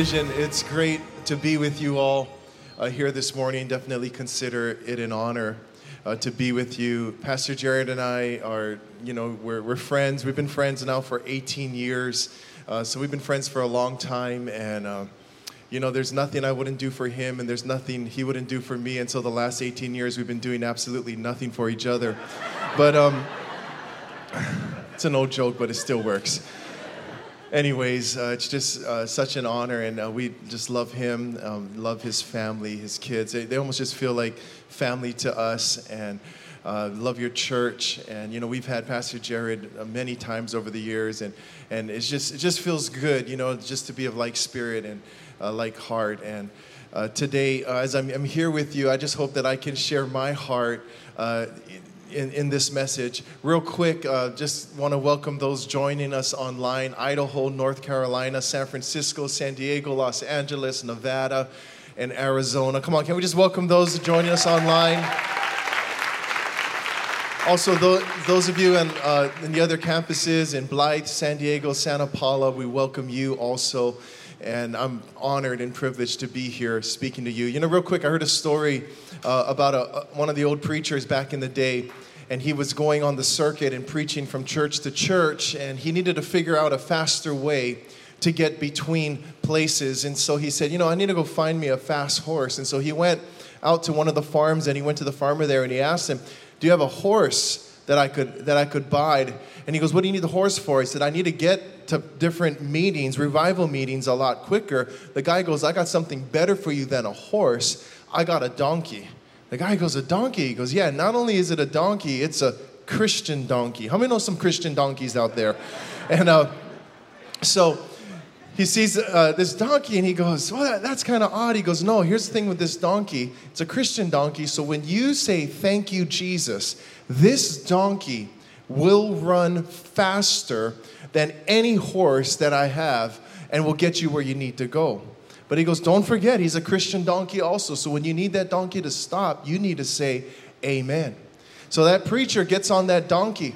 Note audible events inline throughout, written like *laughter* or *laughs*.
Vision. It's great to be with you all uh, here this morning. Definitely consider it an honor uh, to be with you. Pastor Jared and I are, you know, we're, we're friends. We've been friends now for 18 years. Uh, so we've been friends for a long time. And, uh, you know, there's nothing I wouldn't do for him, and there's nothing he wouldn't do for me until the last 18 years. We've been doing absolutely nothing for each other. But um, *laughs* it's an old joke, but it still works anyways, uh, it's just uh, such an honor, and uh, we just love him, um, love his family, his kids. They, they, almost just feel like family to us, and uh, love your church. And you know, we've had Pastor Jared uh, many times over the years, and and it's just it just feels good, you know, just to be of like spirit and uh, like heart. And today, as I'm, I'm, here with you, I just hope that I can share my heart in, in this message. Real quick, uh, just want to welcome those joining us online Idaho, North Carolina, San Francisco, San Diego, Los Angeles, Nevada, and Arizona. Come on, can we just welcome those joining us online? Also, those of you in, uh, in the other campuses in Blythe, San Diego, Santa Paula, we welcome you also and I'm honored and privileged to be here speaking to you. You know, real quick, I heard a story uh, about a, one of the old preachers back in the day, and he was going on the circuit and preaching from church to church, and he needed to figure out a faster way to get between places. And so he said, You know, I need to go find me a fast horse. And so he went out to one of the farms and he went to the farmer there and he asked him, Do you have a horse? that I could that I could buy. And he goes, "What do you need the horse for?" He said, "I need to get to different meetings, revival meetings, a lot quicker." The guy goes, "I got something better for you than a horse. I got a donkey." The guy goes, "A donkey?" He goes, "Yeah. Not only is it a donkey, it's a Christian donkey. How many know some Christian donkeys out there?" *laughs* And uh, so he sees uh, this donkey and he goes, Well, that, that's kind of odd. He goes, No, here's the thing with this donkey it's a Christian donkey. So when you say, Thank you, Jesus, this donkey will run faster than any horse that I have and will get you where you need to go. But he goes, Don't forget, he's a Christian donkey also. So when you need that donkey to stop, you need to say, Amen. So that preacher gets on that donkey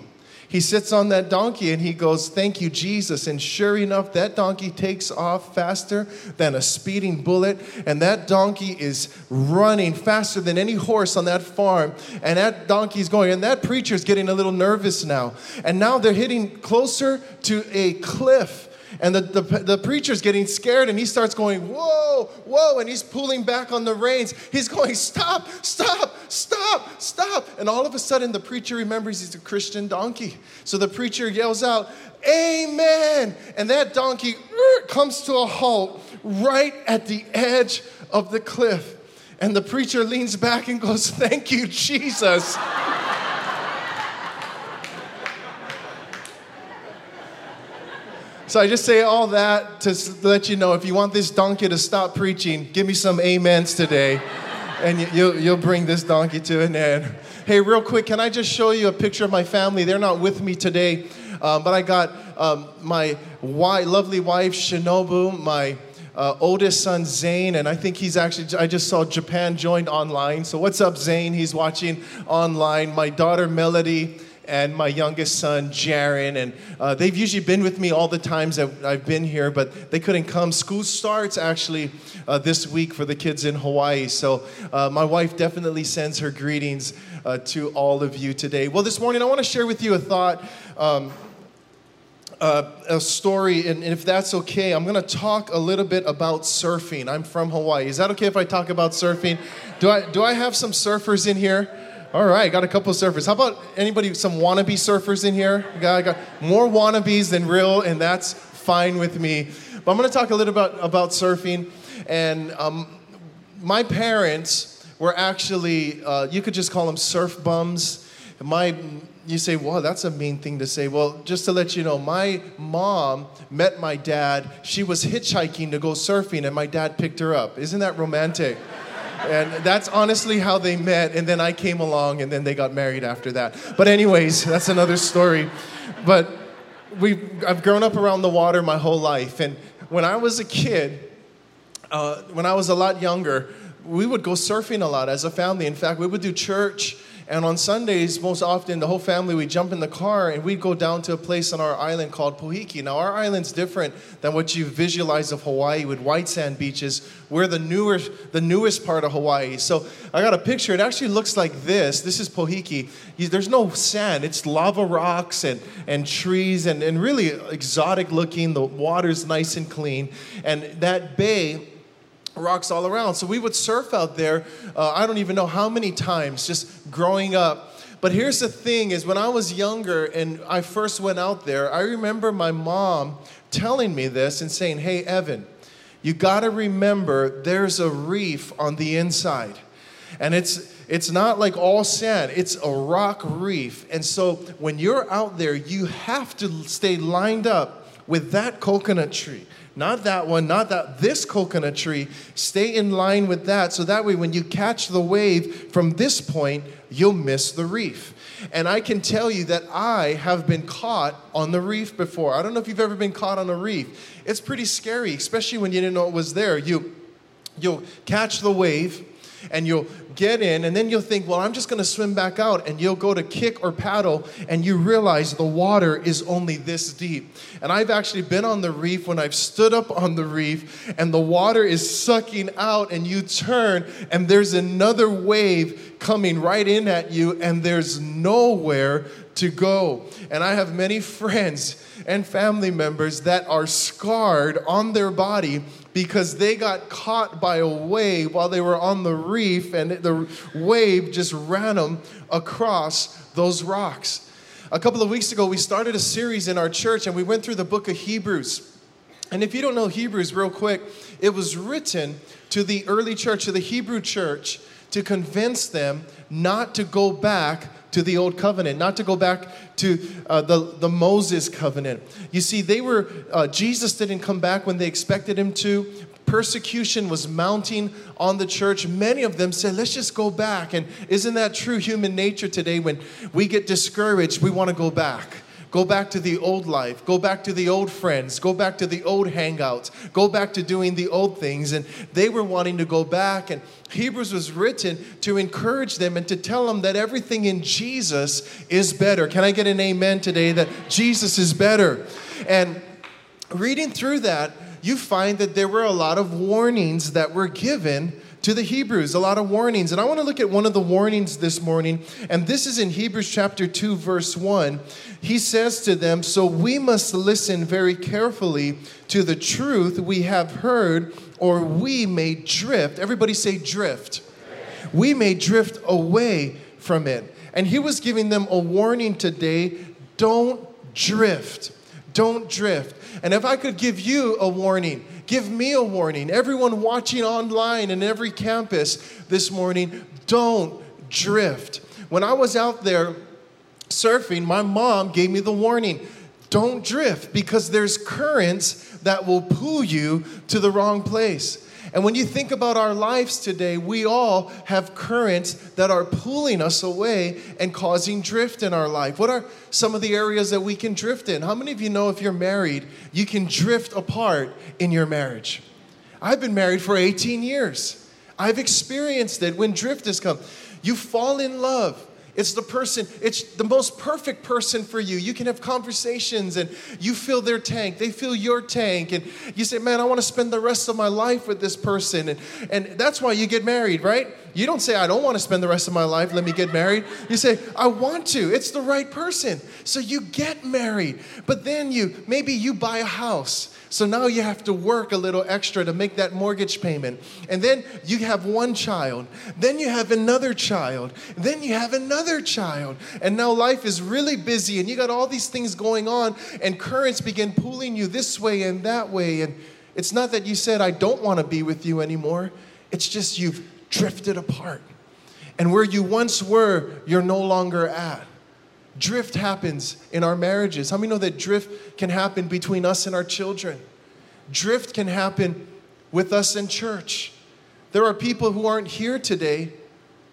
he sits on that donkey and he goes, Thank you, Jesus. And sure enough, that donkey takes off faster than a speeding bullet. And that donkey is running faster than any horse on that farm. And that donkey's going. And that preacher's getting a little nervous now. And now they're hitting closer to a cliff. And the, the, the, preacher's getting scared and he starts going, Whoa, whoa. And he's pulling back on the reins. He's going, Stop, stop, stop, stop. And all of a sudden, the preacher remembers he's a Christian donkey. So the preacher yells out, Amen. And that donkey er, *laughs* comes to a halt right at the edge of the cliff. And the preacher leans back and goes, Thank you, Jesus. *laughs* So I just say all that to let you know if you want this donkey to stop preaching, give me some amens today, and you'll, you'll bring this donkey to an end. Hey, real quick, can I just show you a picture of my family? They're not with me today, um, but I got um, my wife, lovely wife, Shinobu, my uh, oldest son Zane, and I think he's actually, I just saw Japan joined online. So, what's up, Zane? He's watching online. My daughter Melody, and my youngest son, Jaron. And uh, they've usually been with me all the times that I've been here, but they couldn't come. School starts actually uh, this week for the kids in Hawaii. So uh, my wife definitely sends her greetings uh, to all of you today. Well, this morning I want to share with you a thought. Um, uh, a story, and if that's okay, I'm going to talk a little bit about surfing. I'm from Hawaii. Is that okay if I talk about surfing? Do I do I have some surfers in here? All right, got a couple surfers. How about anybody, some wannabe surfers in here? Got, got more wannabes than real, and that's fine with me. But I'm going to talk a little about, about surfing. And um, my parents were actually, uh, you could just call them surf bums. My, you say, well, that's a mean thing to say. Well, just to let you know, my mom met my dad. She was hitchhiking to go surfing, and my dad picked her up. Isn't that romantic? And that's honestly how they met. And then I came along, and then they got married after that. But anyways, that's another story. But we, I've grown up around the water my whole life, and when I was a kid, uh, when I was a lot younger, we would go surfing a lot as a family. In fact, we would do church And on Sundays, most often, the whole family, we jump in the car and we'd go down to a place on our island called Pohoiki. Now, our island's different than what you visualize of Hawaii with white sand beaches. We're the, newer, the newest part of Hawaii. So I got a picture. It actually looks like this. This is Pohoiki. There's no sand, it's lava rocks and, and trees and, and really exotic looking. The water's nice and clean. And that bay, rocks all around. So we would surf out there, uh, I don't even know how many times, just growing up. But here's the thing is when I was younger and I first went out there, I remember my mom telling me this and saying, "Hey Evan, you got to remember there's a reef on the inside." And it's it's not like all sand, it's a rock reef. And so when you're out there, you have to stay lined up with that coconut tree not that one, not that, this coconut tree. Stay in line with that so that way when you catch the wave from this point, you'll miss the reef. And I can tell you that I have been caught on the reef before. I don't know if you've ever been caught on a reef. It's pretty scary, especially when you didn't know it was there. You, you'll catch the wave and you'll get in, and then you'll think, well, I'm just gonna swim back out, and you'll go to kick or paddle, and you realize the water is only this deep. And I've actually been on the reef when I've stood up on the reef, and the water is sucking out, and you turn, and there's another wave coming right in at you, and there's nowhere to go. And I have many *laughs* friends and family members that are scarred on their body because they got caught by a wave while they were on the reef, and the wave just ran them across those rocks. A couple of weeks ago, we started a series in our church and we went through the book of Hebrews. And if you don't know Hebrews, real quick, it was written to the early church, to the Hebrew church, to convince them not to go back to the old covenant, not to go back to uh, the, the Moses covenant. You see, they were, uh, Jesus didn't come back when they expected him to. Persecution was mounting on the church. Many of them said, let's just go back. And isn't that true human nature today? When we get discouraged, we want to go back. Go back to the old life. Go back to the old friends. Go back to the old hangouts. Go back to doing the old things. And they were wanting to go back. And Hebrews was written to encourage them and to tell them that everything in Jesus is better. Can I get an amen today that Jesus is better? And reading through that, you find that there were a lot of warnings that were given to the Hebrews, a lot of warnings. And I want to look at one of the warnings this morning, and this is in Hebrews chapter 2, verse 1. He says to them, So we must listen very carefully to the truth we have heard, or we may drift. Everybody say drift. We may drift away from it. And he was giving them a warning today don't drift. Don't drift. And if I could give you a warning, give me a warning. Everyone watching online and every campus this morning, don't drift. When I was out there surfing, my mom gave me the warning don't drift because there's currents that will pull you to the wrong place. And when you think about our lives today, we all have currents that are pulling us away and causing drift in our life. What are some of the areas that we can drift in? How many of you know if you're married, you can drift apart in your marriage? I've been married for 18 years. I've experienced it when drift has come. You fall in love it's the person, it's the most perfect person for you. You can have conversations and you fill their tank, they fill your tank, and you say, Man, I want to spend the rest of my life with this person. And, and that's why you get married, right? You don't say, I don't want to spend the rest of my life, let me get married. You say, I want to. It's the right person. So you get married. But then you, maybe you buy a house so now you have to work a little extra to make that mortgage payment. And then you have one child. Then you have another child. Then you have another child. And now life is really busy and you got all these things going on and currents begin pulling you this way and that way. And it's not that you said, I don't want to be with you anymore. It's just you've drifted apart. And where you once were, you're no longer at. Drift happens in our marriages. How many know that drift can happen between us and our children? Drift can happen with us in church. There are people who aren't here today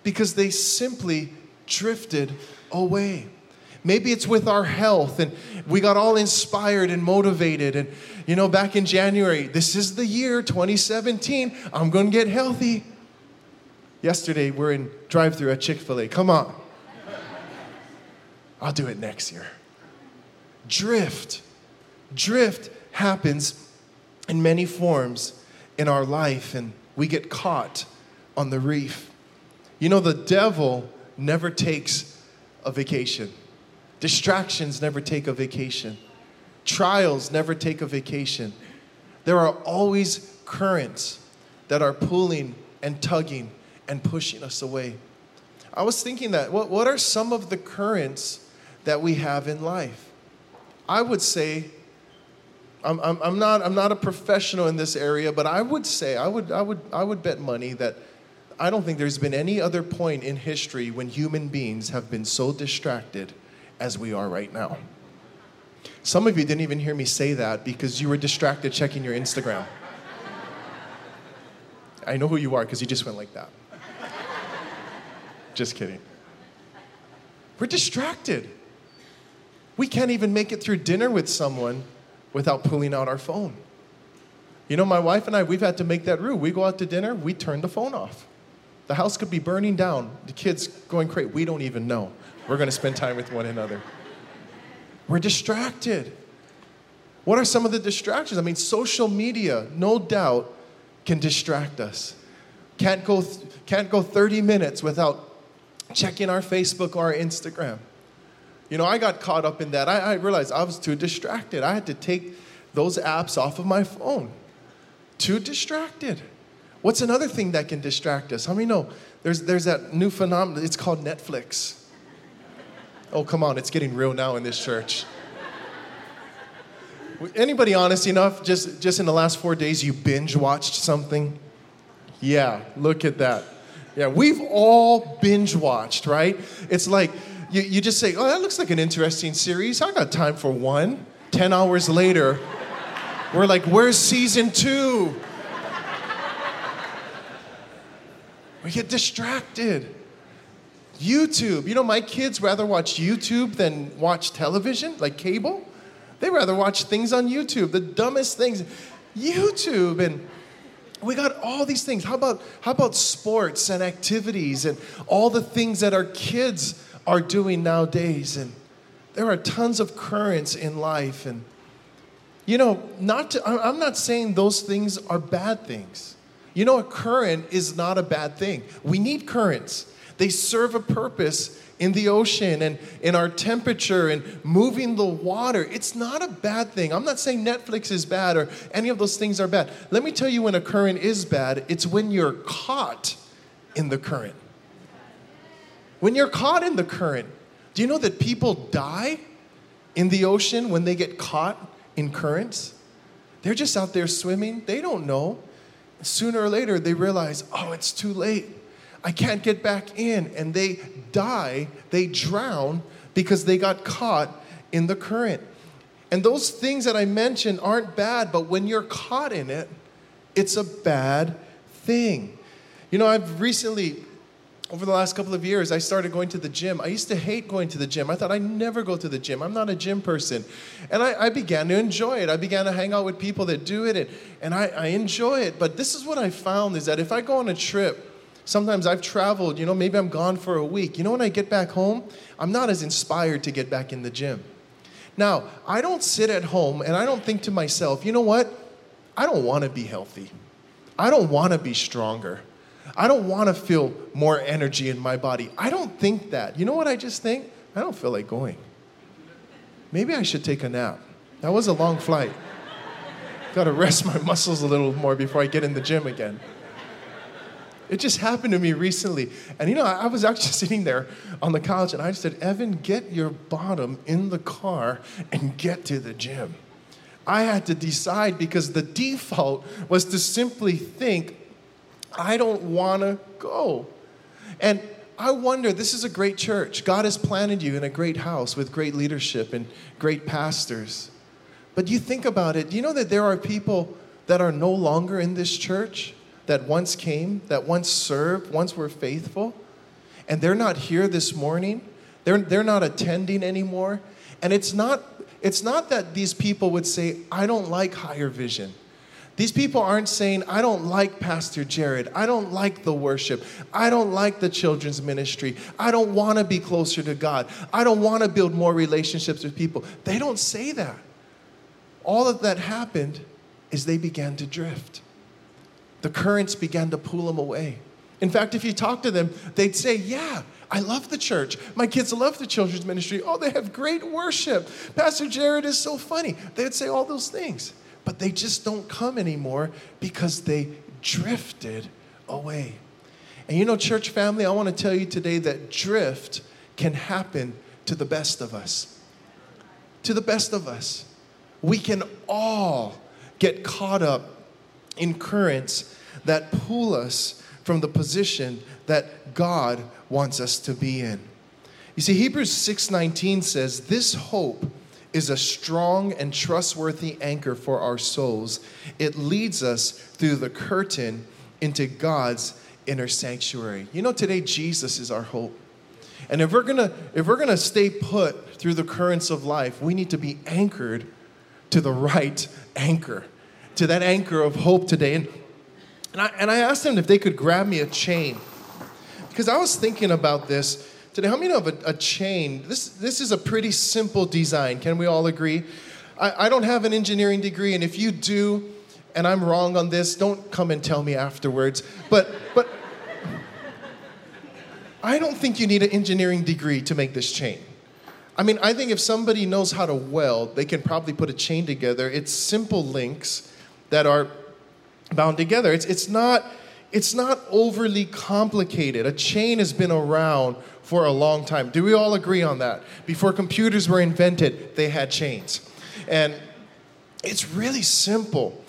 because they simply drifted away. Maybe it's with our health and we got all inspired and motivated. And, you know, back in January, this is the year 2017, I'm to get healthy. Yesterday, we're in drive through at Chick fil A. Come on. I'll do it next year. Drift. Drift happens in many forms in our life, and we get caught on the reef. You know, the devil never takes a vacation, distractions never take a vacation, trials never take a vacation. There are always currents that are pulling and tugging and pushing us away. I was thinking that what, what are some of the currents that we have in life? I would say, I'm, I'm, I'm, not, I'm not a professional in this area, but I would say, I would, I, would, I would bet money that I don't think there's been any other point in history when human beings have been so distracted as we are right now. Some of you didn't even hear me say that because you were distracted checking your Instagram. I know who you are because you just went like that. Just kidding. We're distracted. We can't even make it through dinner with someone without pulling out our phone. You know, my wife and I, we've had to make that rule. We go out to dinner, we turn the phone off. The house could be burning down, the kids going crazy. We don't even know. We're going to spend time with one another. We're distracted. What are some of the distractions? I mean, social media, no doubt, can distract us. Can't go, can't go 30 minutes without checking our Facebook or our Instagram. You know, I got caught up in that. I, I, realized I was too distracted. I had to take those apps off of my phone. Too distracted. What's another thing that can distract us? How many know there's, there's that new phenomenon? It's called Netflix. Oh, come on, it's getting real now in this church. Anybody honest enough, just, just in the last four days, you binge watched something? Yeah, look at that. Yeah, we've all binge watched, right? It's like you, you just say, oh, that looks like an interesting series. I got time for one. Ten hours later, we're like, where's season two? We get distracted. YouTube. You know, my kids rather watch YouTube than watch television, like cable. They rather watch things on YouTube, the dumbest things. YouTube and we got all these things. How about how about sports and activities and all the things that our kids are doing nowadays and there are tons of currents in life and you know, not to, I'm not saying those things are bad things. You know, a current is not a bad thing. We need currents. They serve a purpose in the ocean and in our temperature and moving the water. It's not a bad thing. I'm not saying Netflix is bad or any of those things are bad. Let me tell you when a current is bad it's when you're caught in the current. When you're caught in the current, do you know that people die in the ocean when they get caught in currents? They're just out there swimming, they don't know. Sooner or later, they realize, oh, it's too late. I can't get back in. And they die, they drown because they got caught in the current. And those things that I mentioned aren't bad, but when you're caught in it, it's a bad thing. You know, I've recently, over the last couple of years, I started going to the gym. I used to hate going to the gym. I thought I'd never go to the gym. I'm not a gym person. And I, I began to enjoy it. I began to hang out with people that do it, and, and I, I enjoy it. But this is what I found is that if I go on a trip, Sometimes I've traveled, you know, maybe I'm gone for a week. You know, when I get back home, I'm not as inspired to get back in the gym. Now, I don't sit at home and I don't think to myself, you know what? I don't want to be healthy. I don't want to be stronger. I don't want to feel more energy in my body. I don't think that. You know what I just think? I don't feel like going. Maybe I should take a nap. That was a long flight. Got to rest my *laughs* muscles a little more before I get in the gym again. It just happened to me recently. And you know, I, was actually *laughs* sitting there on the couch and I said, Evan, get your bottom in the car and get to the gym. I had to decide because the default was to simply think, I don't want to go. And I wonder, this is a great church. God has planted you in a great house with great leadership and great pastors. But you think about it, you know that there are people that are no longer in this church? That once came, that once served, once were faithful, and they're not here this morning. They're, they're not attending anymore. And it's not, it's not that these people would say, I don't like higher vision. These people aren't saying, I don't like Pastor Jared. I don't like the worship. I don't like the children's ministry. I don't want to be closer to God. I don't want to build more relationships with people. They don't say that. All of that happened is they began to drift. The currents began to pull them away. In fact, if you talk to them, they'd say, Yeah, I love the church. My kids love the children's ministry. Oh, they have great worship. Pastor Jared is so funny. They'd say all those things, but they just don't come anymore because they drifted away. And you know, church family, I want to tell you today that drift can happen to the best of us. To the best of us. We can all get caught up in currents that pull us from the position that God wants us to be in. You see Hebrews 6:19 says this hope is a strong and trustworthy anchor for our souls. It leads us through the curtain into God's inner sanctuary. You know today Jesus is our hope. And if we're going to if we're going to stay put through the currents of life, we need to be anchored to the right anchor, to that anchor of hope today. And and I, and I asked them if they could grab me a chain. Because I was thinking about this today. How many know of a, a chain? This, this is a pretty simple design. Can we all agree? I, I don't have an engineering degree, and if you do, and I'm wrong on this, don't come and tell me afterwards. But, but I don't think you need an engineering degree to make this chain. I mean, I think if somebody knows how to weld, they can probably put a chain together. It's simple links that are bound together. It's, it's, not, it's not overly complicated. A chain has been around for a long time. Do we all agree on that? Before computers were invented, they had chains. And it's really simple.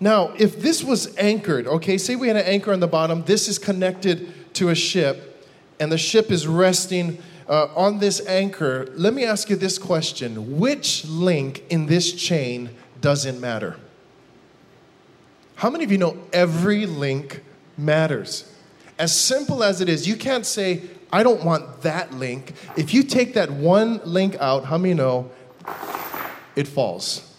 Now, if this was anchored, okay, say we had an anchor on the bottom, this is connected to a ship, and the ship is resting uh, on this anchor. Let me ask you this question Which link in this chain doesn't matter? How many of you know every link matters? As simple as it is, you can't say, I don't want that link. If you take that one link out, how many know it falls?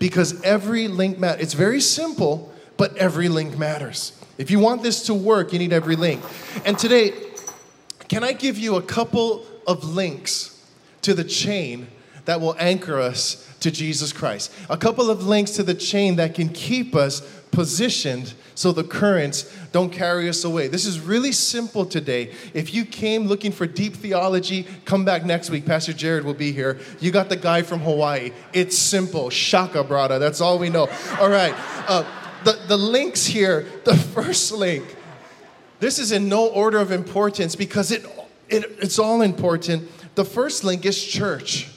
Because every link matters. It's very simple, but every link matters. If you want this to work, you need every link. And today, can I give you a couple of links to the chain that will anchor us to Jesus Christ? A couple of links to the chain that can keep us positioned so the currents don't carry us away. This is really simple today. If you came looking for deep theology, come back next week. Pastor Jared will be here. You got the guy from Hawaii. It's simple. Shaka brada. That's all we know. All right. Uh, the, the links here, the *laughs* first link, this is in no order of importance because it, it, it's all important. The first link is church.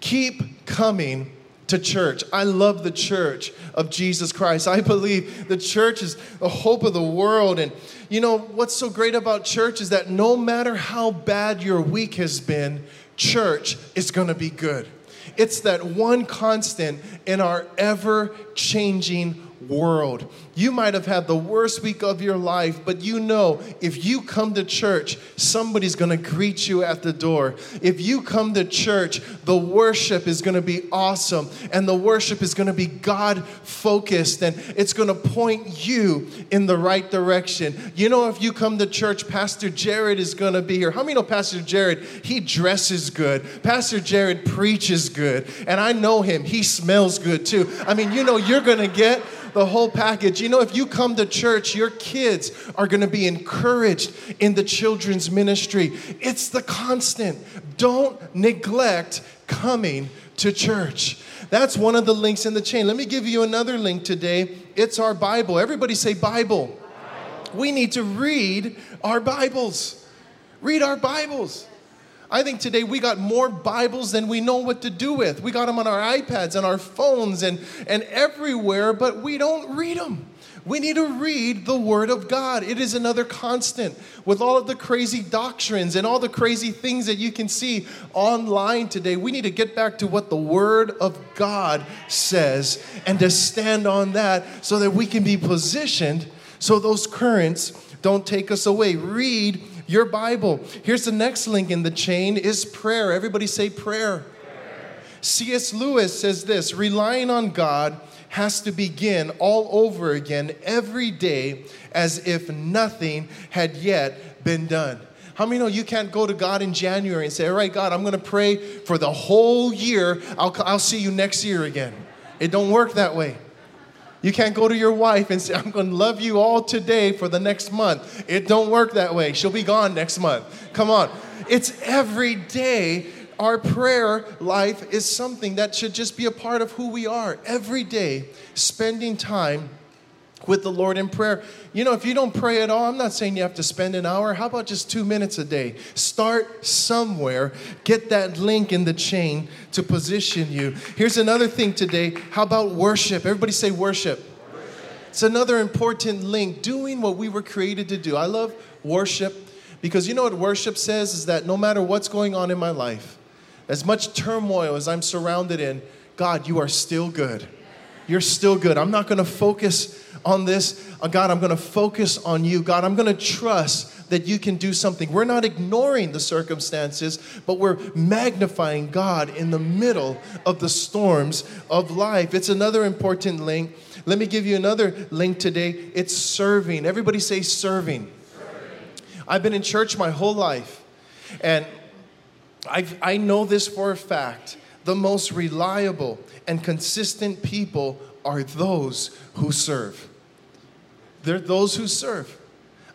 Keep coming to church. I love the church of Jesus Christ. I believe the church is the hope of the world. And you know, what's so great about church is that no matter how bad your week has been, church is going to be good. It's that one constant in our ever changing world. You might have had the worst week of your life, but you know if you come to church, somebody's going to greet you at the door. If you come to church, the worship is going to be awesome and the worship is going to be God focused and it's going to point you in the right direction. You know, if you come to church, Pastor Jared is going to be here. How many know Pastor Jared? He dresses good. Pastor Jared preaches good. And I know him. He smells good too. I mean, you know, you're going to get the whole package. You know, if you come to church, your kids are going to be encouraged in the children's ministry. It's the constant. Don't neglect coming to church. That's one of the links in the chain. Let me give you another link today. It's our Bible. Everybody say Bible. We need to read our Bibles. Read our Bibles. I think today we got more Bibles than we know what to do with. We got them on our iPads and our phones and, and everywhere, but we don't read them. We need to read the Word of God. It is another constant with all of the crazy doctrines and all the crazy things that you can see online today. We need to get back to what the Word of God says and to stand on that so that we can be positioned so those currents don't take us away. Read your Bible. Here's the next link in the chain is prayer. Everybody say prayer. prayer. C.S. Lewis says this relying on God has to begin all over again every day as if nothing had yet been done. How many know you can't go to God in January and say, All right, God, I'm going to pray for the whole year. I'll, I'll see you next year again. It don't work that way. You can't go to your wife and say, I'm going to love you all today for the next month. It don't work that way. She'll be gone next month. Come on. It's every day our prayer life is something that should just be a part of who we are. Every day, spending time with the Lord in prayer. You know, if you don't pray at all, I'm not saying you have to spend an hour. How about just two minutes a day? Start somewhere. Get that link in the chain to position you. Here's another thing today. How about worship? Everybody say worship. worship. It's another important link. Doing what we were created to do. I love worship because you know what worship says is that no matter what's going on in my life, as much turmoil as I'm surrounded in, God, you are still good. You're still good. I'm not going to focus on this. Uh, God, I'm going to focus on you. God, I'm going to trust that you can do something. We're not ignoring the circumstances, but we're magnifying God in the middle of the storms of life. It's another important link. Let me give you another link today. It's serving. Everybody say serving. serving. I've been in church my whole life. And I, I know this for a fact. The most reliable and consistent people are those who serve. They're those who serve.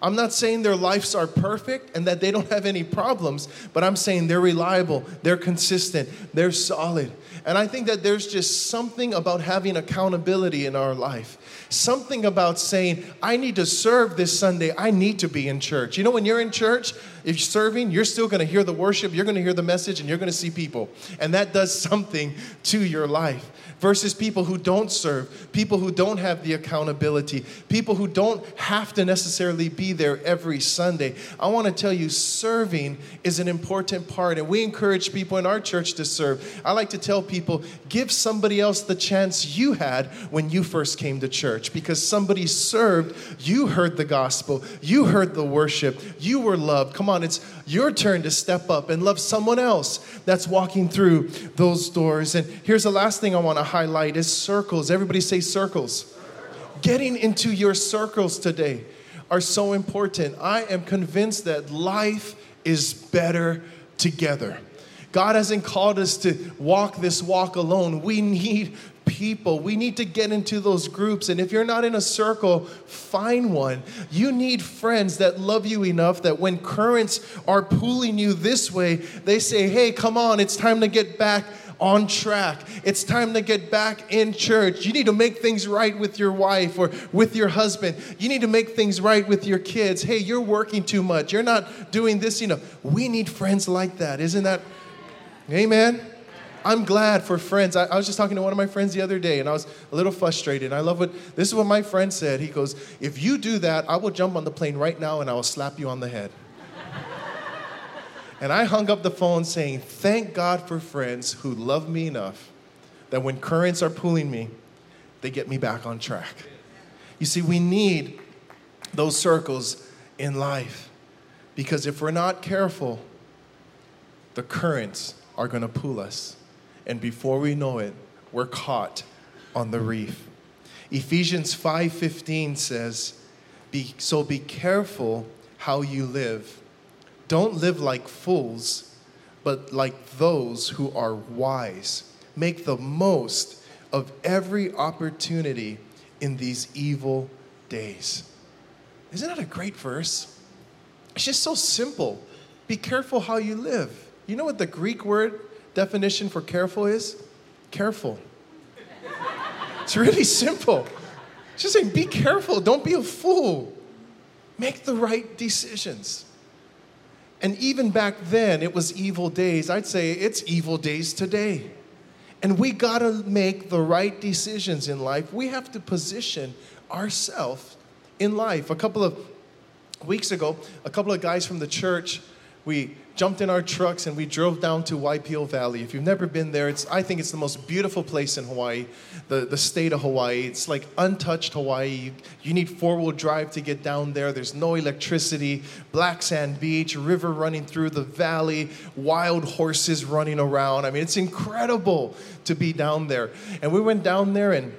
I'm not saying their lives are perfect and that they don't have any problems, but I'm saying they're reliable, they're consistent, they're solid. And I think that there's just something about having accountability in our life. Something about saying, I need to serve this Sunday, I need to be in church. You know, when you're in church, if you're serving, you're still gonna hear the worship, you're gonna hear the message, and you're gonna see people. And that does something to your life versus people who don't serve, people who don't have the accountability, people who don't have to necessarily be there every Sunday. I want to tell you, serving is an important part, and we encourage people in our church to serve. I like to tell people, give somebody else the chance you had when you first came to church because somebody served, you heard the gospel, you heard the worship, you were loved. Come on, it's your turn to step up and love someone else that's walking through those doors. And here's the last thing I want to highlight is circles. Everybody say circles. Getting into your circles today are so important. I am convinced that life is better together. God hasn't called us to walk this walk alone. We need people. We need to get into those groups. And if you're not in a circle, find one. You need friends that love you enough that when currents are pulling you this way, they say, hey, come on, it's time to get back on track. It's time to get back in church. You need to make things right with your wife or with your husband. You need to make things right with your kids. Hey, you're working too much. You're not doing this enough. We need friends like that. Isn't that? Amen. I'm glad for friends. I, I, was just talking to one of my friends the other day and I was a little frustrated. I love what this is what my friend said. He goes, If you do that, I will jump on the plane right now and I will slap you on the head. and I hung up the phone saying, Thank God for friends who love me enough that when currents are pulling me, they get me back on track. You see, we need those circles in life because if we're not careful, the currents are going to pull us and before we know it, we're caught on the reef. Ephesians 5:15 says, be, "So be careful how you live. Don't live like fools, but like those who are wise. Make the most of every opportunity in these evil days." Isn't that a great verse? It's just so simple. Be careful how you live. You know what the Greek word definition for careful is? Careful. It's really simple. It's just saying, be careful. Don't be a fool. Make the right decisions. And even back then, it was evil days. I'd say it's evil days today. And we gotta make the right decisions in life. We have to position ourselves in life. A couple of weeks ago, a couple of guys from the church, we jumped in our trucks and we drove down to Waipio Valley. If you've never been there, it's, I think it's the most beautiful place in Hawaii, the, the state of Hawaii. It's like untouched Hawaii. You, you need four wheel drive to get down there. There's no electricity, black sand beach, river running through the valley, wild horses running around. I mean, it's incredible to be down there. And we went down there and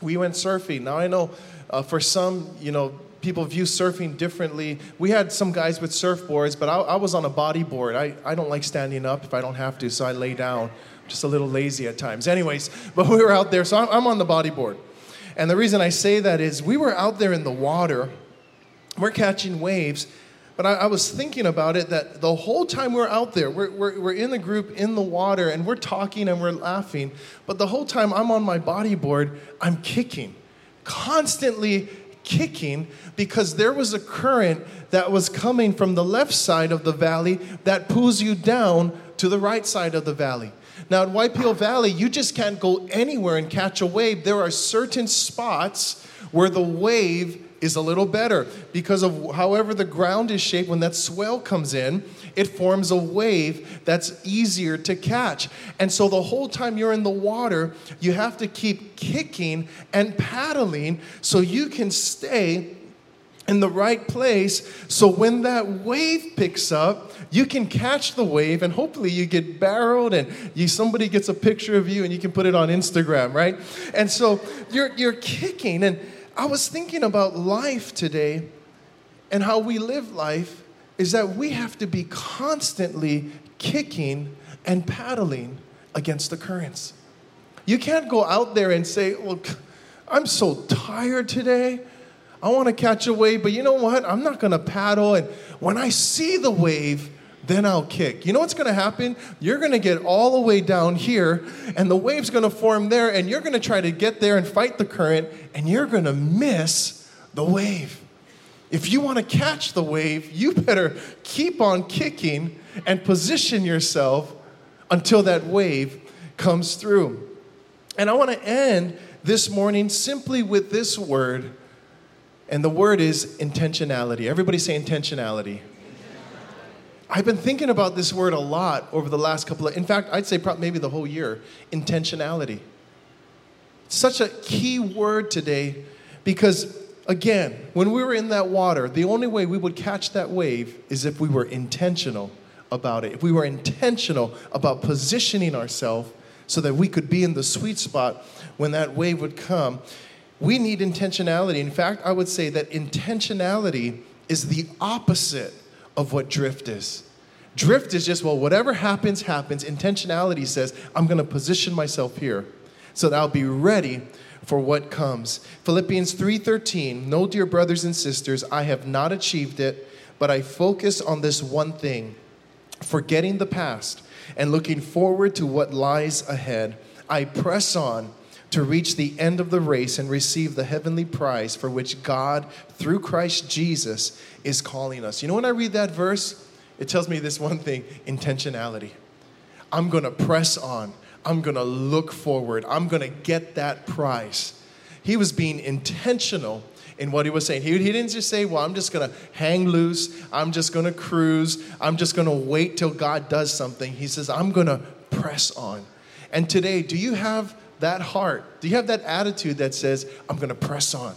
we went surfing. Now, I know uh, for some, you know, people view surfing differently. We had some guys with surfboards, but I, I, was on a bodyboard. I, I don't like standing up if I don't have to, so I lay down. Just a little lazy at times. Anyways, *laughs* but we were out there, so I'm, I'm on the bodyboard. And the reason I say that is we were out there in the water, we're catching waves, but I, I was thinking about it that the whole time we're out there, we're, we're, we're in the group in the water and we're talking and we're laughing, but the whole time I'm on my bodyboard, I'm kicking, constantly kicking because there was a current that was coming from the left side of the valley that pulls you down to the right side of the valley. Now, at Waipio Valley, you just can't go anywhere and catch a wave. There are certain spots where the wave is a little better because of however the ground is shaped when that swell comes in it forms a wave that's easier to catch. And so the whole time you're in the water you have to keep kicking and paddling so you can stay in the right place. So when that wave picks up you can catch the wave and hopefully you get barreled and you somebody gets a picture of you and you can put it on Instagram right? And so you're you're kicking. And I was thinking about life today and how we live life is that we have to be constantly kicking and paddling against the currents. You can't go out there and say, Look, I'm so tired today. I want to catch a wave, but you know what? I'm not going to paddle. And when I see the wave, then I'll kick. You know what's going to happen? You're going to get all the way down here, and the wave's going to form there, and you're going to try to get there and fight the current, and you're going to miss the wave. If you want to catch the wave, you better keep on kicking and position yourself until that wave comes through. And I want to end this morning simply with this word, and the word is intentionality. Everybody say intentionality. I've been thinking about this word a lot over the last couple of, in fact, I'd say probably maybe the whole year intentionality. Such a key word today because, again, when we were in that water, the only way we would catch that wave is if we were intentional about it, if we were intentional about positioning ourselves so that we could be in the sweet spot when that wave would come. We need intentionality. In fact, I would say that intentionality is the opposite of what drift is. Drift is just, well, whatever happens, happens. Intentionality says, I'm going to position myself here so that I'll be ready for what comes. Philippians 3:13, "No, dear brothers and sisters, I have not achieved it, but I focus on this one thing, forgetting the past and looking forward to what lies ahead. I press on to reach the end of the race and receive the heavenly prize for which God, through Christ Jesus, is calling us. You know, when I read that verse, it tells me this one thing intentionality. I'm gonna press on, I'm gonna look forward, I'm gonna get that prize. He was being intentional in what he was saying. He, he didn't just say, Well, I'm just gonna hang loose, I'm just gonna cruise, I'm just gonna wait till God does something. He says, I'm gonna press on. And today, do you have that heart? Do you have that attitude that says, I'm going to press on?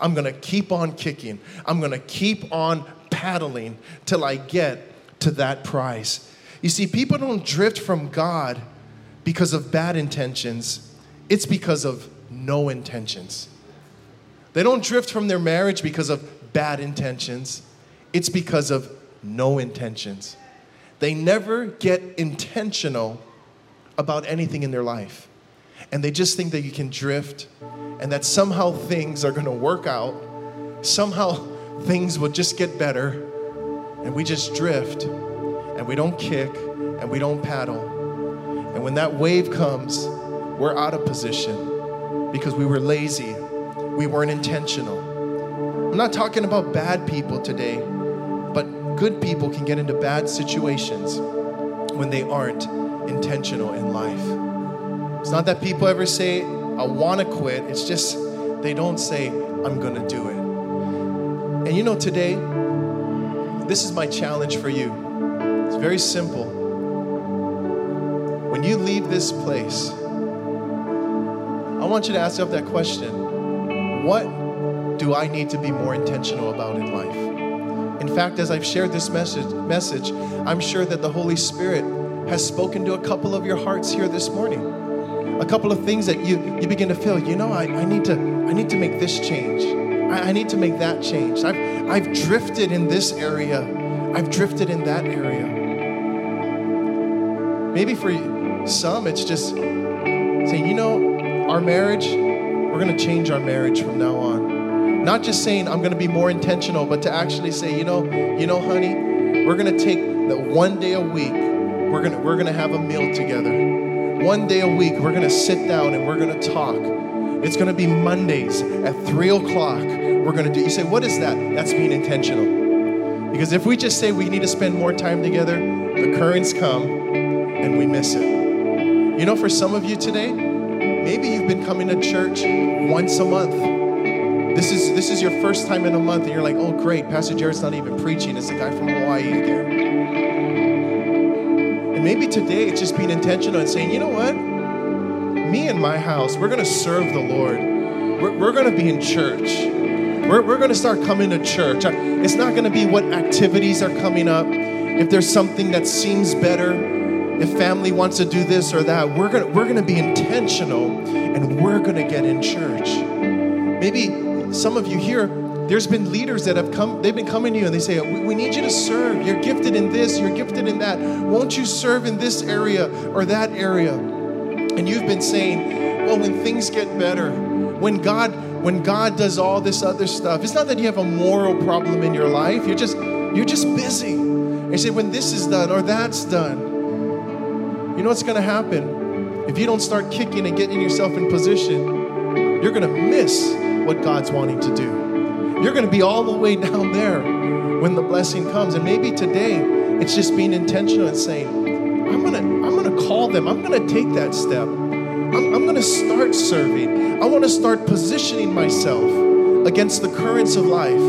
I'm going to keep on kicking. I'm going to keep on paddling till I get to that prize. You see, people don't drift from God because of bad intentions, it's because of no intentions. They don't drift from their marriage because of bad intentions, it's because of no intentions. They never get intentional about anything in their life and they just think that you can drift and that somehow things are to work out. Somehow *laughs* things will just get better and we just drift and we don't kick and we don't paddle. And when that wave comes, we're out of position because we were lazy, we weren't intentional. I'm not talking about bad people today, but good people can get into bad situations when they aren't intentional in life. It's not that people ever say, I want to quit. It's just they don't say, I'm going to do it. And you know, today, this is my challenge for you. It's very simple. When you leave this place, I want you to ask yourself that question What do I need to be more intentional about in life? In fact, as I've shared this message, message, I'm sure that the Holy Spirit has spoken to a couple of your hearts here this morning. A couple of things that you, you begin to feel, you know, I, I, need to, I need to make this change. I, I need to make that change. I've, I've drifted in this area. I've drifted in that area. Maybe for some, it's just saying, you know, our marriage, we're going to change our marriage from now on. Not just saying I'm going to be more intentional, but to actually say, you know, you know, honey, we're going to take the one day a week. We're going to we're going to have a meal together. One day a week, we're going to sit down and we're going to talk. It's going to be Mondays at three o'clock. We're going to do. You say, what is that? That's being intentional. Because if we just say we need to spend more time together, the currents come and we miss it. You know, for some of you today, maybe you've been coming to church once a month. This is this is your first time in a month, and you're like, oh great, Pastor Jared's not even preaching. It's the guy from Hawaii again. And maybe today it's just being intentional and saying, you know what? Me and my house, we're gonna serve the Lord. We're, we're gonna be in church. We're, we're gonna start coming to church. It's not gonna be what activities are coming up. If there's something that seems better, if family wants to do this or that, we're gonna we're gonna be intentional and we're gonna get in church. Maybe some of you here, there's been leaders that have come, they've been coming to you and they say, we, we need you to serve. You're gifted in this, you're gifted in that. Won't you serve in this area or that area? And you've been saying, well, when things get better, when God when God does all this other stuff, it's not that you have a moral problem in your life. You're just you're just busy. And you say, when this is done or that's done, you know what's going to happen? If you don't start kicking and getting yourself in position, you're going to miss what God's wanting to do. You're going to be all the way *laughs* down there when the blessing comes. And maybe today it's just being intentional and saying, I'm going to I'm going to call them. I'm going to take that step. I'm, I'm going to start serving. I want to start positioning myself against the currents of life.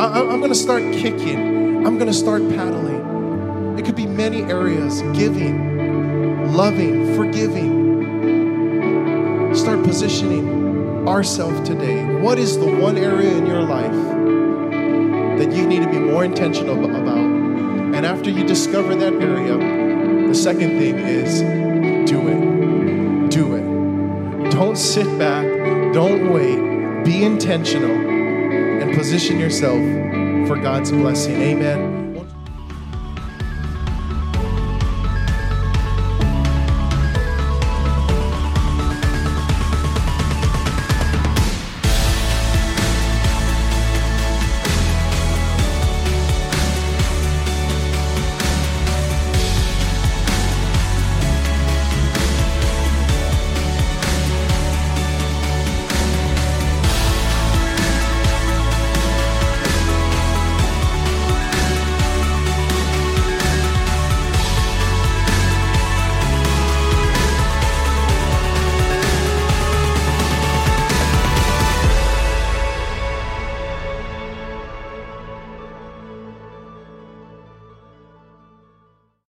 I, I'm going to start kicking. I'm going to start paddling. It could be many areas giving, loving, forgiving. Start positioning ourselves today. What is the one area in your life that you need to be more intentional about? And after you discover that area, the second thing is do it. Do it. Don't sit back. Don't wait. Be intentional and position yourself for God's blessing. Amen.